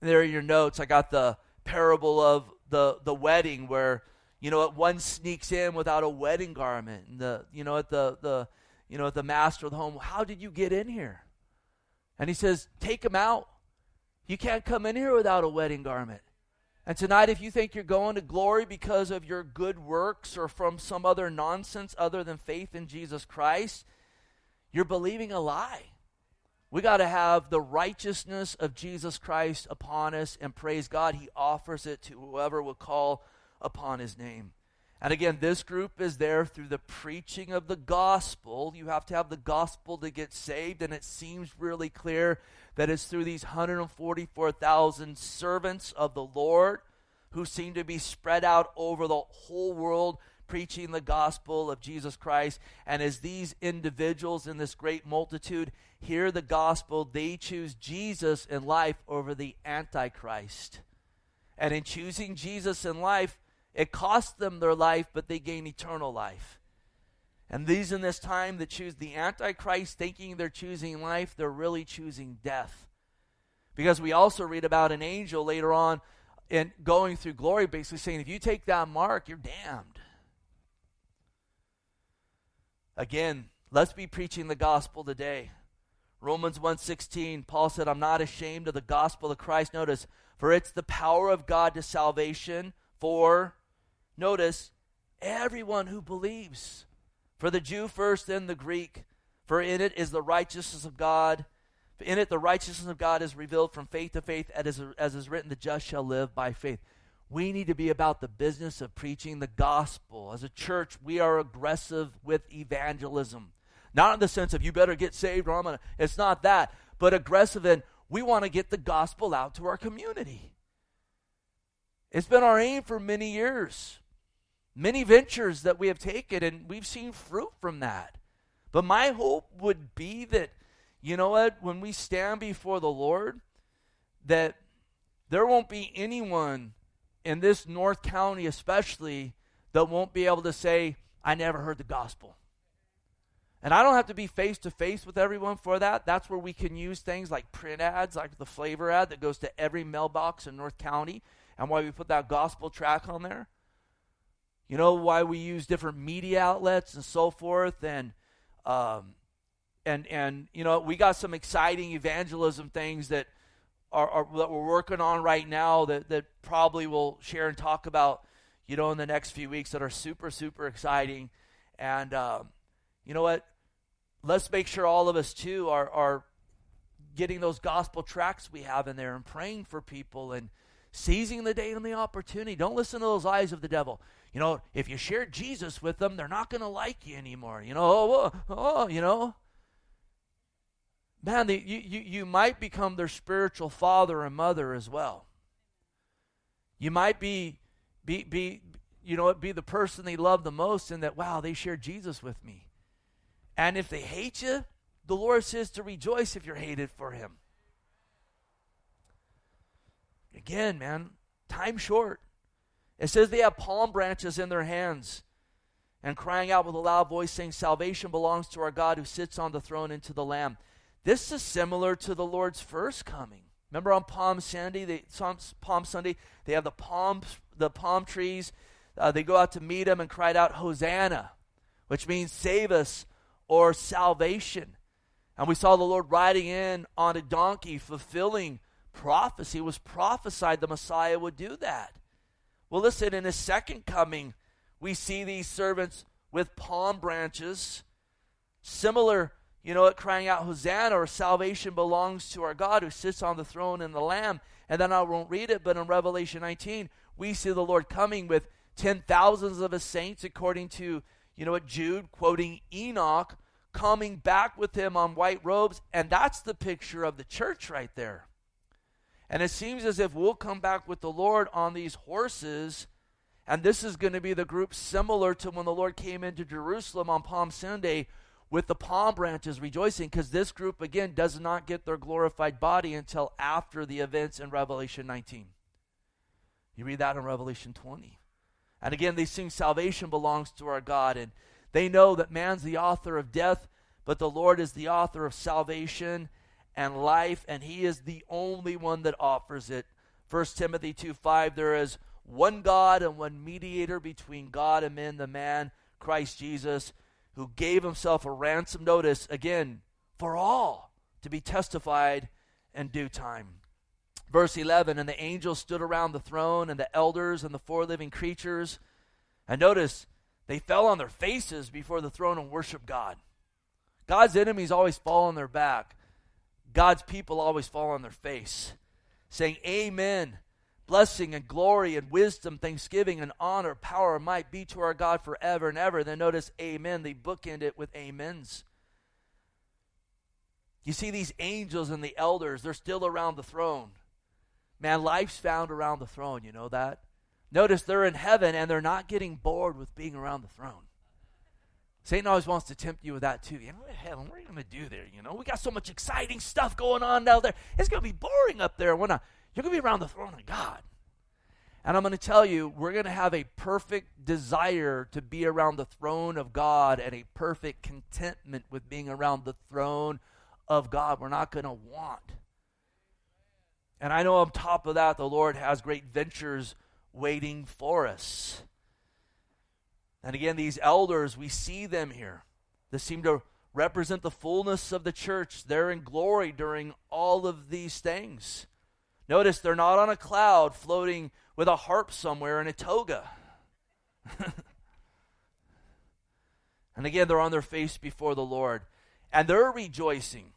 There are your notes. I got the parable of the, the wedding where, you know, one sneaks in without a wedding garment. And the, you know, at the, the, you know, at the master of the home, how did you get in here? And he says, take him out. You can't come in here without a wedding garment. And tonight, if you think you're going to glory because of your good works or from some other nonsense other than faith in Jesus Christ, you're believing a lie. We got to have the righteousness of Jesus Christ upon us, and praise God, He offers it to whoever will call upon His name. And again, this group is there through the preaching of the gospel. You have to have the gospel to get saved, and it seems really clear that it's through these 144,000 servants of the Lord who seem to be spread out over the whole world preaching the gospel of Jesus Christ. And as these individuals in this great multitude hear the gospel, they choose Jesus in life over the Antichrist. And in choosing Jesus in life, it costs them their life, but they gain eternal life. And these in this time that choose the Antichrist thinking they're choosing life, they're really choosing death. Because we also read about an angel later on in going through glory, basically saying, if you take that mark, you're damned. Again, let's be preaching the gospel today. Romans 1:16, Paul said, "I'm not ashamed of the gospel of Christ." Notice, for it's the power of God to salvation for notice everyone who believes. For the Jew first, then the Greek. For in it is the righteousness of God. In it the righteousness of God is revealed from faith to faith, as, as is written, the just shall live by faith. We need to be about the business of preaching the gospel. As a church, we are aggressive with evangelism. Not in the sense of you better get saved or I'm going to. It's not that. But aggressive in we want to get the gospel out to our community. It's been our aim for many years. Many ventures that we have taken, and we've seen fruit from that. But my hope would be that, you know what, when we stand before the Lord, that there won't be anyone in this North County, especially, that won't be able to say, I never heard the gospel. And I don't have to be face to face with everyone for that. That's where we can use things like print ads, like the flavor ad that goes to every mailbox in North County, and why we put that gospel track on there. You know why we use different media outlets and so forth, and um, and and you know we got some exciting evangelism things that are, are, that we're working on right now that, that probably will share and talk about, you know, in the next few weeks that are super, super exciting. And um, you know what? Let's make sure all of us, too, are, are getting those gospel tracks we have in there and praying for people and seizing the day and the opportunity. Don't listen to those lies of the devil. You know, if you share Jesus with them, they're not going to like you anymore. You know, oh, oh, oh you know man, you, you, you might become their spiritual father and mother as well. You might be, be, be you know, be the person they love the most in that, wow, they share Jesus with me. And if they hate you, the Lord says to rejoice if you're hated for him. Again, man, time short. It says they have palm branches in their hands and crying out with a loud voice, saying, Salvation belongs to our God who sits on the throne and to the Lamb. This is similar to the Lord's first coming. Remember on Palm Sunday, they, Palm Sunday, they have the palm, the palm trees. Uh, they go out to meet him and cried out, Hosanna, which means save us or salvation. And we saw the Lord riding in on a donkey, fulfilling prophecy. It was prophesied the Messiah would do that. Well, listen, in his second coming, we see these servants with palm branches, similar you know it, crying out, Hosanna, or salvation belongs to our God who sits on the throne and the Lamb. And then I won't read it, but in Revelation 19, we see the Lord coming with ten thousands of his saints, according to, you know what, Jude, quoting Enoch, coming back with him on white robes. And that's the picture of the church right there. And it seems as if we'll come back with the Lord on these horses. And this is going to be the group similar to when the Lord came into Jerusalem on Palm Sunday with the palm branches rejoicing because this group, again, does not get their glorified body until after the events in Revelation 19. You read that in Revelation 20. And again, they sing salvation belongs to our God. And they know that man's the author of death, but the Lord is the author of salvation and life, and he is the only one that offers it. 1 Timothy 2 5, there is one God and one mediator between God and men, the man, Christ Jesus, who gave himself a ransom notice, again, for all to be testified in due time. Verse 11 And the angels stood around the throne, and the elders and the four living creatures. And notice, they fell on their faces before the throne and worshiped God. God's enemies always fall on their back. God's people always fall on their face, saying, Amen. Blessing and glory and wisdom, thanksgiving and honor, power, might be to our God forever and ever. Then notice, Amen. They bookend it with amens. You see, these angels and the elders, they're still around the throne. Man, life's found around the throne. You know that? Notice they're in heaven and they're not getting bored with being around the throne. Satan always wants to tempt you with that too. You know, heaven, what are you going to do there? You know, we got so much exciting stuff going on down there. It's going to be boring up there when I, you're going to be around the throne of God. And I'm going to tell you, we're going to have a perfect desire to be around the throne of God and a perfect contentment with being around the throne of God. We're not going to want. And I know on top of that, the Lord has great ventures waiting for us. And again, these elders, we see them here. They seem to represent the fullness of the church. They're in glory during all of these things. Notice they're not on a cloud floating with a harp somewhere in a toga. (laughs) and again, they're on their face before the Lord. And they're rejoicing.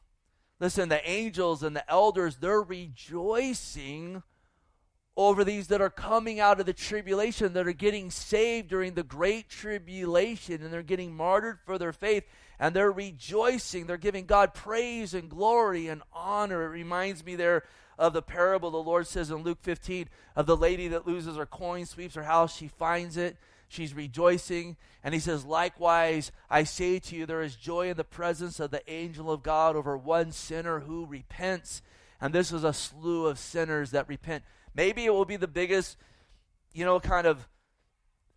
Listen, the angels and the elders, they're rejoicing over these that are coming out of the tribulation, that are getting saved during the great tribulation, and they're getting martyred for their faith, and they're rejoicing. They're giving God praise and glory and honor. It reminds me there of the parable the Lord says in Luke 15 of the lady that loses her coin, sweeps her house, she finds it. She's rejoicing. And he says, Likewise, I say to you, there is joy in the presence of the angel of God over one sinner who repents. And this is a slew of sinners that repent. Maybe it will be the biggest, you know, kind of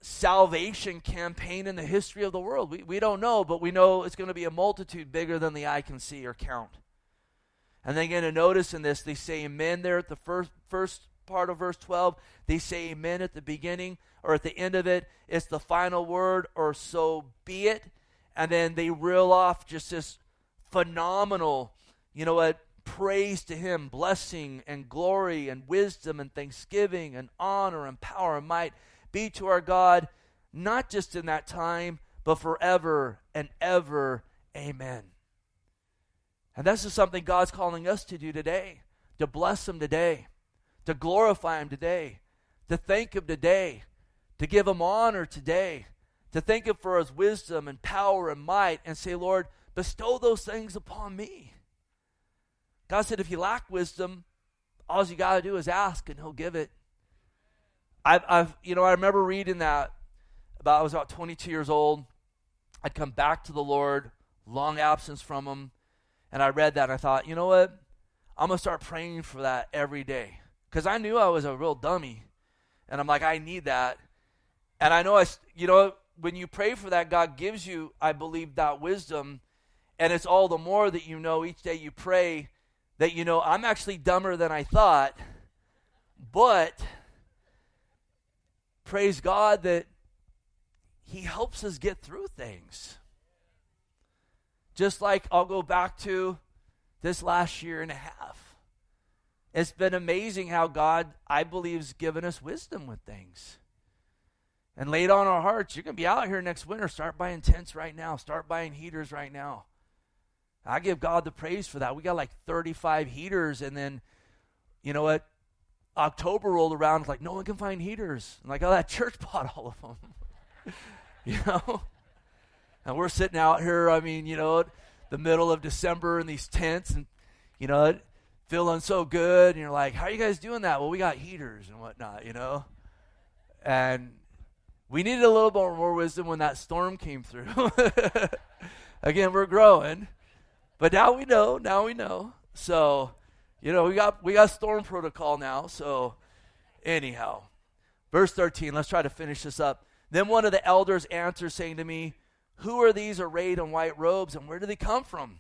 salvation campaign in the history of the world. We, we don't know, but we know it's going to be a multitude bigger than the eye can see or count. And then again, to notice in this, they say amen there at the first, first part of verse 12. They say amen at the beginning or at the end of it. It's the final word, or so be it. And then they reel off just this phenomenal, you know what, praise to him, blessing and glory and wisdom and thanksgiving and honor and power and might be to our God, not just in that time, but forever and ever. Amen. And this is something God's calling us to do today to bless Him today, to glorify Him today, to thank Him today, to give Him honor today, to thank Him for His wisdom and power and might, and say, Lord, bestow those things upon me. God said, if you lack wisdom, all you got to do is ask and He'll give it. I've, I've, you know, I remember reading that about, I was about 22 years old. I'd come back to the Lord, long absence from Him, and I read that and I thought, you know what? I'm going to start praying for that every day. Because I knew I was a real dummy. And I'm like, I need that. And I know, I, you know, when you pray for that, God gives you, I believe, that wisdom. And it's all the more that you know each day you pray that you know I'm actually dumber than I thought, but praise God that He helps us get through things. Just like I'll go back to this last year and a half. It's been amazing how God, I believe, has given us wisdom with things. And laid on our hearts, you're going to be out here next winter. Start buying tents right now. Start buying heaters right now. I give God the praise for that. We got like 35 heaters, and then, you know what? October rolled around, like no one can find heaters. Like, oh, that (laughs) church bought all of them. (laughs) you know? And we're sitting out here, I mean, you know, the middle of December in these tents and, you know, feeling so good. And you're like, how are you guys doing that? Well, we got heaters and whatnot, you know? And we needed a little bit more wisdom when that storm came through. (laughs) Again, we're growing. But now we know. Now we know. So, you know, we got we got storm protocol now. So, anyhow, Verse 13, let's try to finish this up. Then one of the elders answered, saying to me, Who are these arrayed in white robes, and where do they come from?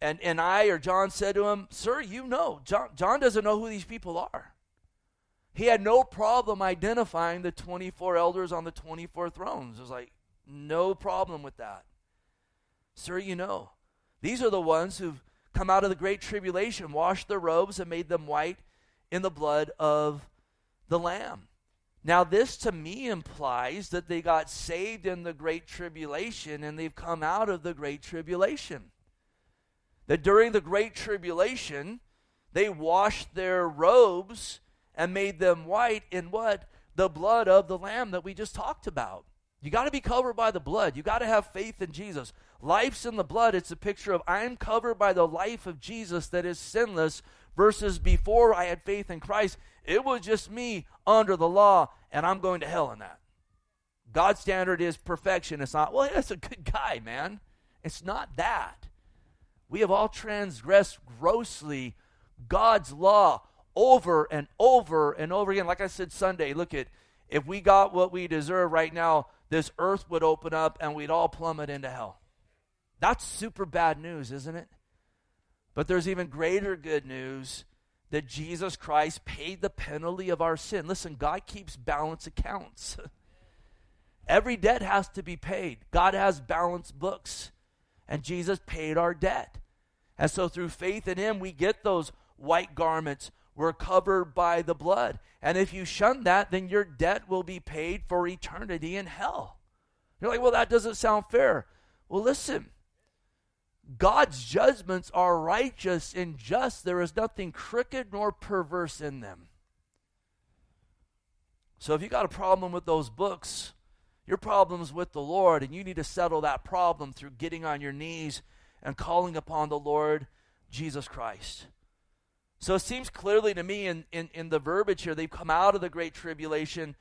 And, and I or John said to him, Sir, you know. John, John doesn't know who these people are. He had no problem identifying the 24 elders on the 24 thrones. It was like, no problem with that. Sir, you know. These are the ones who've come out of the great tribulation, washed their robes, and made them white in the blood of the Lamb. Now, this to me implies that they got saved in the great tribulation and they've come out of the great tribulation that during the Great Tribulation, they washed their robes and made them white in what? The blood of the Lamb that we just talked about. You got to be covered by the blood. You got to have faith in Jesus. Life's in the blood. It's a picture of I'm covered by the life of Jesus that is sinless versus before I had faith in Christ. It was just me under the law, and I'm going to hell in that. God's standard is perfection. It's not, well, that's a good guy, man. It's not that. We have all transgressed grossly God's law over and over and over again. Like I said Sunday, look at if we got what we deserve right now, this earth would open up and we'd all plummet into hell. That's super bad news, isn't it? But there's even greater good news that Jesus Christ paid the penalty of our sin. Listen, God keeps balance accounts. (laughs) Every debt has to be paid. God has balance books and Jesus paid our debt. And so through faith in him, we get those white garments. We're covered by the blood. And if you shun that, then your debt will be paid for eternity in hell. You're like, well, that doesn't sound fair. Well, listen. God's judgments are righteous and just. There is nothing crooked nor perverse in them. So if you got a problem with those books, your problem's with the Lord, and you need to settle that problem through getting on your knees and calling upon the Lord Jesus Christ. So it seems clearly to me in, in, in the verbiage here, they've come out of the great tribulation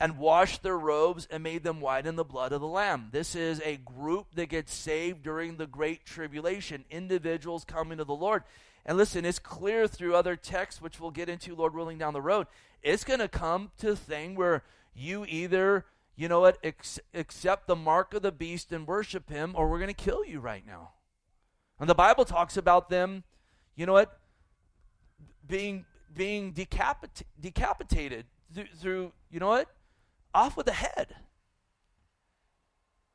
and washed their robes and made them white in the blood of the Lamb. This is a group that gets saved during the great tribulation, individuals coming to the Lord. And listen, it's clear through other texts, which we'll get into, Lord willing, down the road. It's going to come to a thing where you either you know what, accept the mark of the beast and worship him, or we're going to kill you right now. And the Bible talks about them, you know what, being being decapita- decapitated through, you know what, off with the head.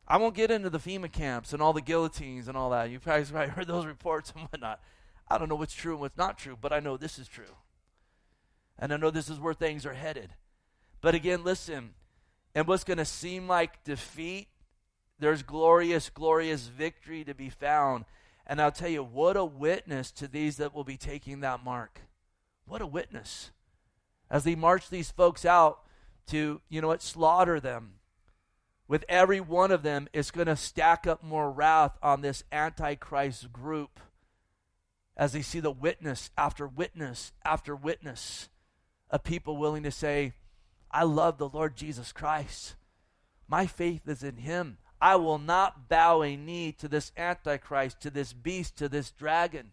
I won't get into the FEMA camps and all the guillotines and all that. You've probably, heard those (laughs) reports and whatnot. I don't know what's true and what's not true, but I know this is true. And I know this is where things are headed. But again, listen, and what's going to seem like defeat, there's glorious, glorious victory to be found. And I'll tell you, what a witness to these that will be taking that mark. What a witness. As they march these folks out to, you know what, slaughter them. With every one of them, it's going to stack up more wrath on this Antichrist group as they see the witness after witness after witness of people willing to say, I love the Lord Jesus Christ. My faith is in him. I will not bow a knee to this Antichrist, to this beast, to this dragon.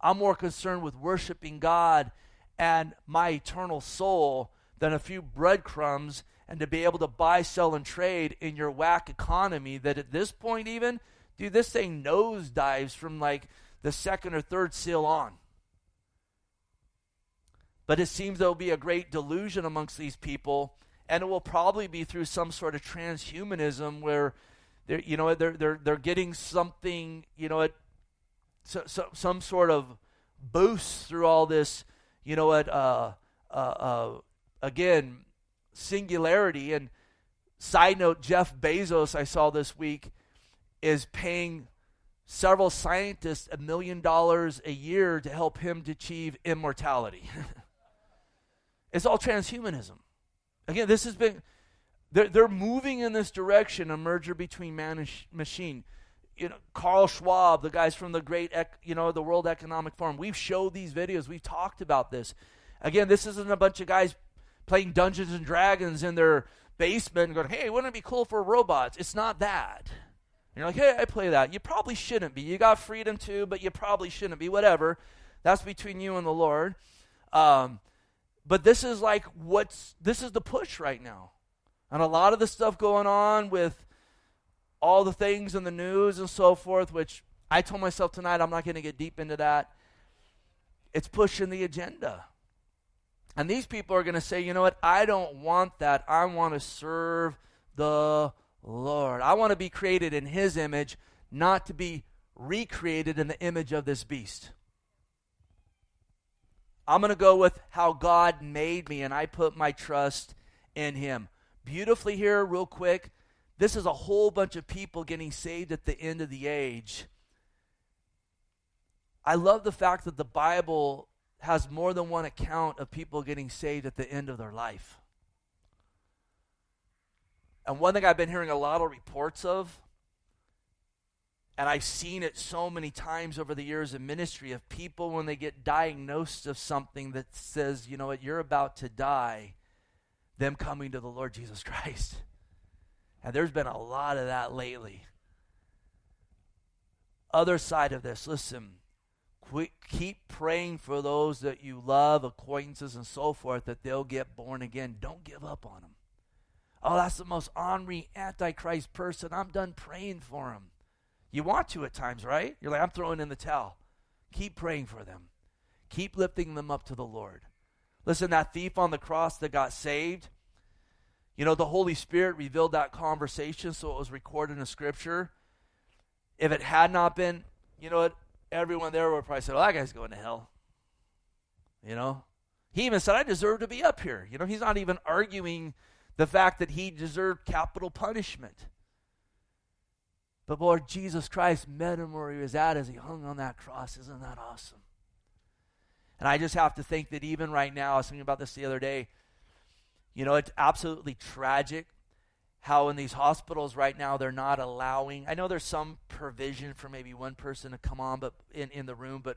I'm more concerned with worshiping God and my eternal soul than a few breadcrumbs and to be able to buy, sell, and trade in your whack economy that at this point, even, dude, this thing nosedives from like the second or third seal on. But it seems there will be a great delusion amongst these people, and it will probably be through some sort of transhumanism where they're, you know, they're, they're, they're getting something, you know, it, so, so, some sort of boost through all this, you know what, uh, uh, uh, again, singularity. And side note, Jeff Bezos, I saw this week, is paying several scientists a million dollars a year to help him to achieve immortality. (laughs) It's all transhumanism. Again, this has been, they're, they're moving in this direction, a merger between man and sh- machine. You know, Carl Schwab, the guys from the great, ec- you know, the World Economic Forum, we've showed these videos. We've talked about this. Again, this isn't a bunch of guys playing Dungeons and Dragons in their basement and going, hey, wouldn't it be cool for robots? It's not that. And you're like, hey, I play that. You probably shouldn't be. You got freedom too, but you probably shouldn't be. Whatever. That's between you and the Lord. Um, But this is like what's this is the push right now. And a lot of the stuff going on with all the things in the news and so forth, which I told myself tonight I'm not going to get deep into that. It's pushing the agenda. And these people are going to say, you know what? I don't want that. I want to serve the Lord. I want to be created in His image, not to be recreated in the image of this beast. I'm going to go with how God made me, and I put my trust in Him. Beautifully here, real quick, this is a whole bunch of people getting saved at the end of the age. I love the fact that the Bible has more than one account of people getting saved at the end of their life. And one thing I've been hearing a lot of reports of, and I've seen it so many times over the years in ministry, of people when they get diagnosed of something that says, you know what, you're about to die, them coming to the Lord Jesus (laughs) Christ. And there's been a lot of that lately. Other side of this, listen, keep praying for those that you love, acquaintances, and so forth, that they'll get born again. Don't give up on them. Oh, that's the most ornery, antichrist person. I'm done praying for him. You want to at times, right? You're like, I'm throwing in the towel. Keep praying for them. Keep lifting them up to the Lord. Listen, that thief on the cross that got saved, you know, the Holy Spirit revealed that conversation, so it was recorded in scripture. If it had not been, you know what, everyone there would probably say, well, that guy's going to hell. You know? He even said, I deserve to be up here. You know, he's not even arguing the fact that he deserved capital punishment. But Lord Jesus Christ met him where he was at as he hung on that cross. Isn't that awesome? And I just have to think that even right now, I was thinking about this the other day. You know, it's absolutely tragic how in these hospitals right now they're not allowing i know there's some provision for maybe one person to come on but in, in the room but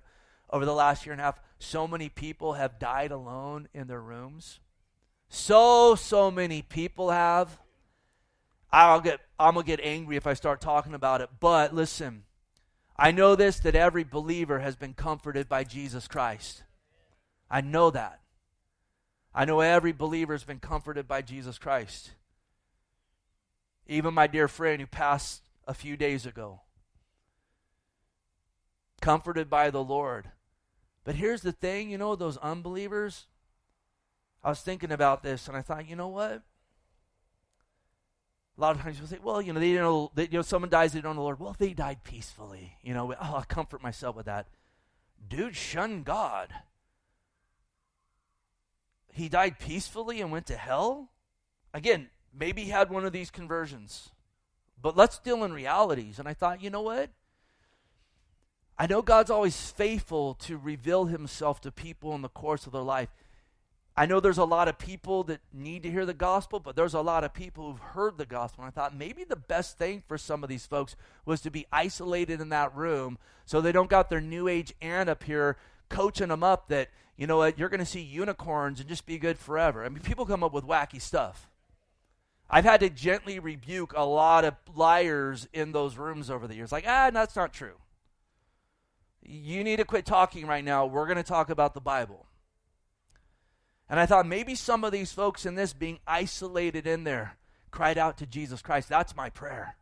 over the last year and a half so many people have died alone in their rooms. So so many people have. I'll get i'm gonna get angry if i start talking about it but listen i know this that every believer has been comforted by jesus christ. I know that. I know every believer has been comforted by jesus christ even my dear friend who passed a few days ago. Comforted by the Lord. But here's the thing you know, those unbelievers, I was thinking about this and I thought, you know what? A lot of times people say, well, you know, they didn't know, they, you know, someone dies, they don't know the Lord. Well, they died peacefully. You know, oh, I comfort myself with that. Dude shun God. He died peacefully and went to hell? Again, Maybe he had one of these conversions. But let's deal in realities. And I thought, you know what? I know God's always faithful to reveal himself to people in the course of their life. I know there's a lot of people that need to hear the gospel, but there's a lot of people who've heard the gospel. And I thought maybe the best thing for some of these folks was to be isolated in that room so they don't got their new age aunt up here coaching them up that, you know what, you're going to see unicorns and just be good forever. I mean, people come up with wacky stuff. I've had to gently rebuke a lot of liars in those rooms over the years. Like, ah, that's not true. You need to quit talking right now. We're going to talk about the Bible. And I thought maybe some of these folks in this being isolated in there cried out to Jesus Christ. That's my prayer.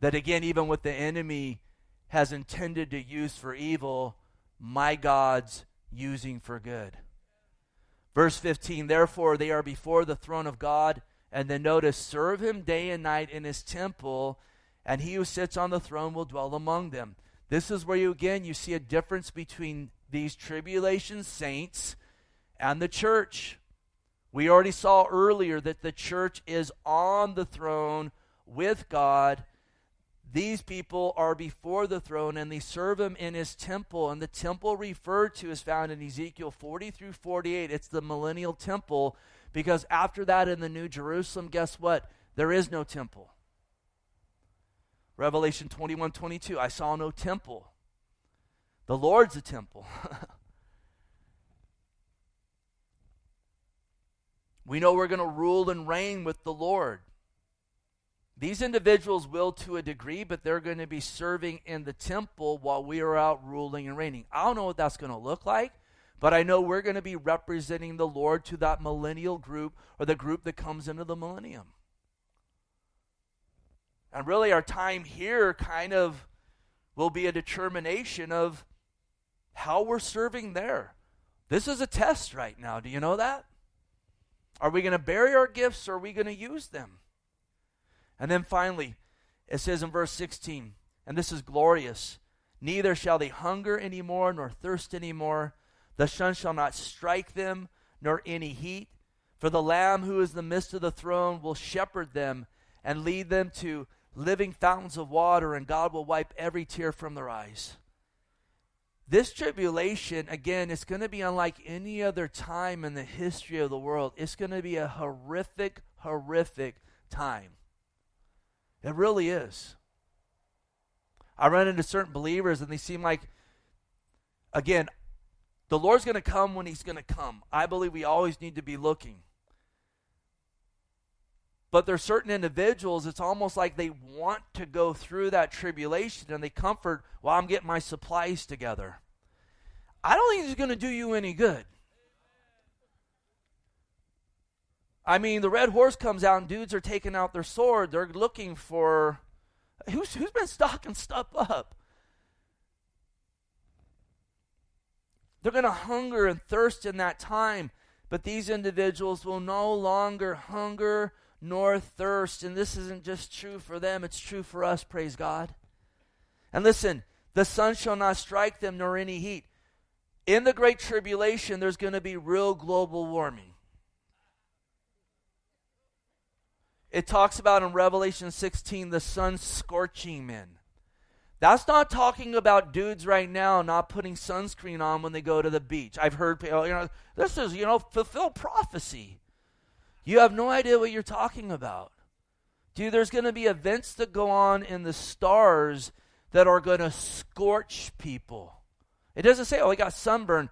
That again, even what the enemy has intended to use for evil, my God's using for good. Verse 15 Therefore, they are before the throne of God and then notice, serve him day and night in his temple, and he who sits on the throne will dwell among them. This is where you again you see a difference between these tribulation saints and the church. We already saw earlier that the church is on the throne with God. These people are before the throne and they serve him in his temple. And the temple referred to is found in Ezekiel 40 through 48. It's the millennial temple because after that in the New Jerusalem, guess what? There is no temple. Revelation 21 22, I saw no temple. The Lord's a temple. (laughs) we know we're going to rule and reign with the Lord. These individuals will to a degree, but they're going to be serving in the temple while we are out ruling and reigning. I don't know what that's going to look like, But I know we're going to be representing the Lord to that millennial group or the group that comes into the millennium. And really, our time here kind of will be a determination of how we're serving there. This is a test right now. Do you know that? Are we going to bury our gifts or are we going to use them? And then finally, it says in verse 16, and this is glorious neither shall they hunger any more nor thirst any more the sun shall not strike them, nor any heat. For the Lamb who is the midst of the throne will shepherd them and lead them to living fountains of water, and God will wipe every tear from their eyes. This tribulation, again, is going to be unlike any other time in the history of the world. It's going to be a horrific, horrific time. It really is. I run into certain believers, and they seem like, again, the Lord's going to come when He's going to come. I believe we always need to be looking. But there's certain individuals, it's almost like they want to go through that tribulation and they comfort, well, I'm getting my supplies together. I don't think it's going to do you any good. I mean, the red horse comes out and dudes are taking out their sword. They're looking for who's who's been stocking stuff up. They're going to hunger and thirst in that time. But these individuals will no longer hunger nor thirst. And this isn't just true for them, it's true for us, praise God. And listen, the sun shall not strike them nor any heat. In the Great Tribulation, there's going to be real global warming. It talks about in Revelation 16 the sun scorching men. That's not talking about dudes right now not putting sunscreen on when they go to the beach. I've heard you know, this is, you know, fulfill prophecy. You have no idea what you're talking about. Dude, there's going to be events that go on in the stars that are going to scorch people. It doesn't say, oh, they got sunburn.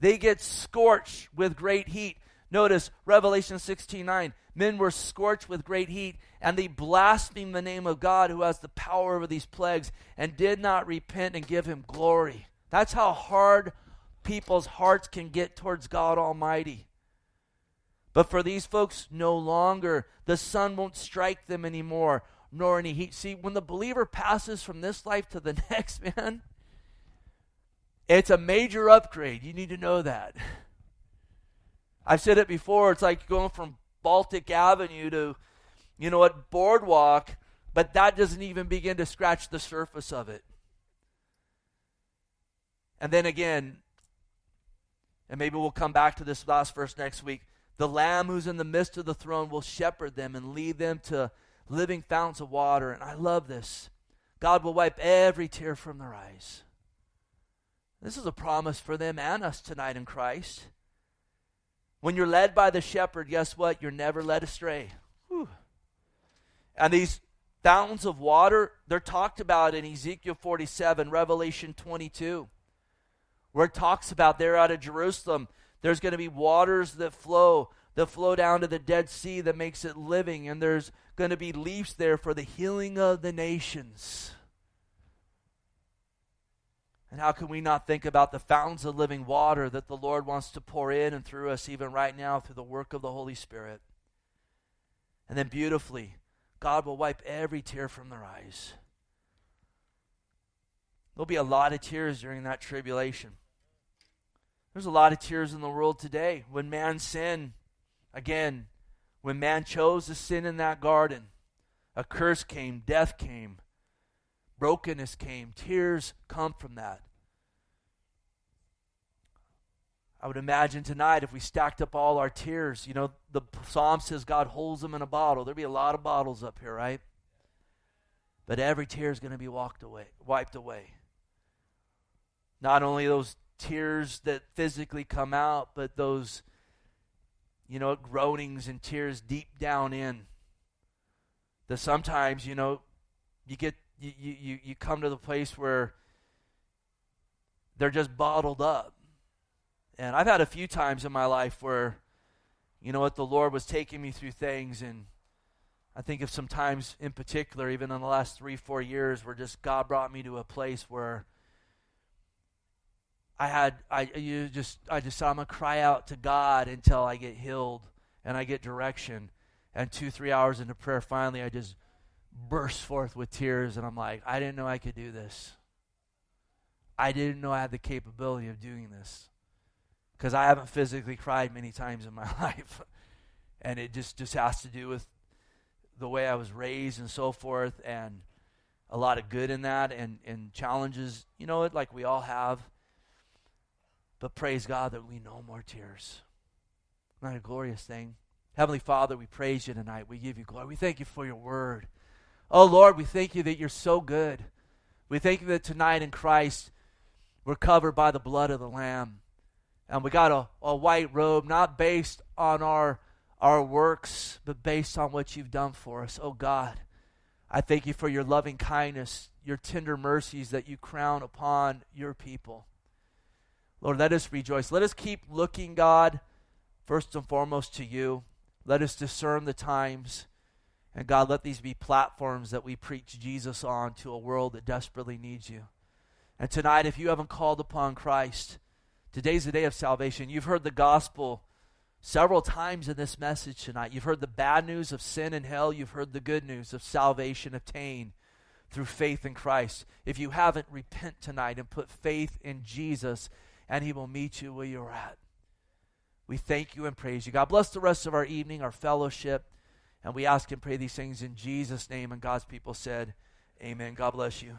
They get scorched with great heat. Notice Revelation 16 9. Men were scorched with great heat, and they blasphemed the name of God who has the power over these plagues, and did not repent and give him glory. That's how hard people's hearts can get towards God Almighty. But for these folks, no longer. The sun won't strike them anymore, nor any heat. See, when the believer passes from this life to the (laughs) next, man, it's a major upgrade. You need to know that. I've said it before. It's like going from Baltic Avenue to, you know what, Boardwalk, but that doesn't even begin to scratch the surface of it. And then again, and maybe we'll come back to this last verse next week. The Lamb who's in the midst of the throne will shepherd them and lead them to living fountains of water. And I love this. God will wipe every tear from their eyes. This is a promise for them and us tonight in Christ. When you're led by the shepherd, guess what? You're never led astray. And these fountains of water, they're talked about in Ezekiel 47, Revelation 22, where it talks about there out of Jerusalem, there's going to be waters that flow, that flow down to the Dead Sea that makes it living, and there's going to be leaves there for the healing of the nations. And how can we not think about the fountains of living water that the Lord wants to pour in and through us even right now through the work of the Holy Spirit? And then beautifully, God will wipe every tear from their eyes. There'll be a lot of tears during that tribulation. There's a lot of tears in the world today. When man sinned, again, when man chose to sin in that garden, a curse came, death came, brokenness came, tears come from that. I would imagine tonight if we stacked up all our tears, you know, the psalm says God holds them in a bottle. There'd be a lot of bottles up here, right? But every tear is going to be walked away, wiped away. Not only those tears that physically come out, but those, you know, groanings and tears deep down in. That sometimes, you know, you get you, you, you come to the place where they're just bottled up and I've had a few times in my life where, you know what, the Lord was taking me through things. And I think of some times in particular, even in the last three, four years, where just God brought me to a place where I had I you just I just I'm gonna cry out to God until I get healed and I get direction. And two three hours into prayer, finally I just burst forth with tears, and I'm like, I didn't know I could do this. I didn't know I had the capability of doing this because I haven't physically cried many times in my (laughs) life, and it just just has to do with the way I was raised and so forth, and a lot of good in that, and and challenges, you know, it like we all have. But praise God that we no more tears. Not a glorious thing. Heavenly Father, we praise you tonight. We give you glory. We thank you for your word. Oh Lord, we thank you that you're so good. We thank you that tonight in Christ we're covered by the blood of the Lamb. And we got a, a white robe, not based on our our works, but based on what you've done for us. Oh God, I thank you for your loving kindness, your tender mercies that you crown upon your people. Lord, let us rejoice. Let us keep looking, God, first and foremost to you. Let us discern the times. And God, let these be platforms that we preach Jesus on to a world that desperately needs you. And tonight, if you haven't called upon Christ, today's the day of salvation. You've heard the gospel several times in this message tonight. You've heard the bad news of sin and hell. You've heard the good news of salvation obtained through faith in Christ. If you haven't, repent tonight and put faith in Jesus and he will meet you where you're at. We thank you and praise you. God bless the rest of our evening, our fellowship, and we ask and pray these things in Jesus' name. And God's people said, Amen. God bless you.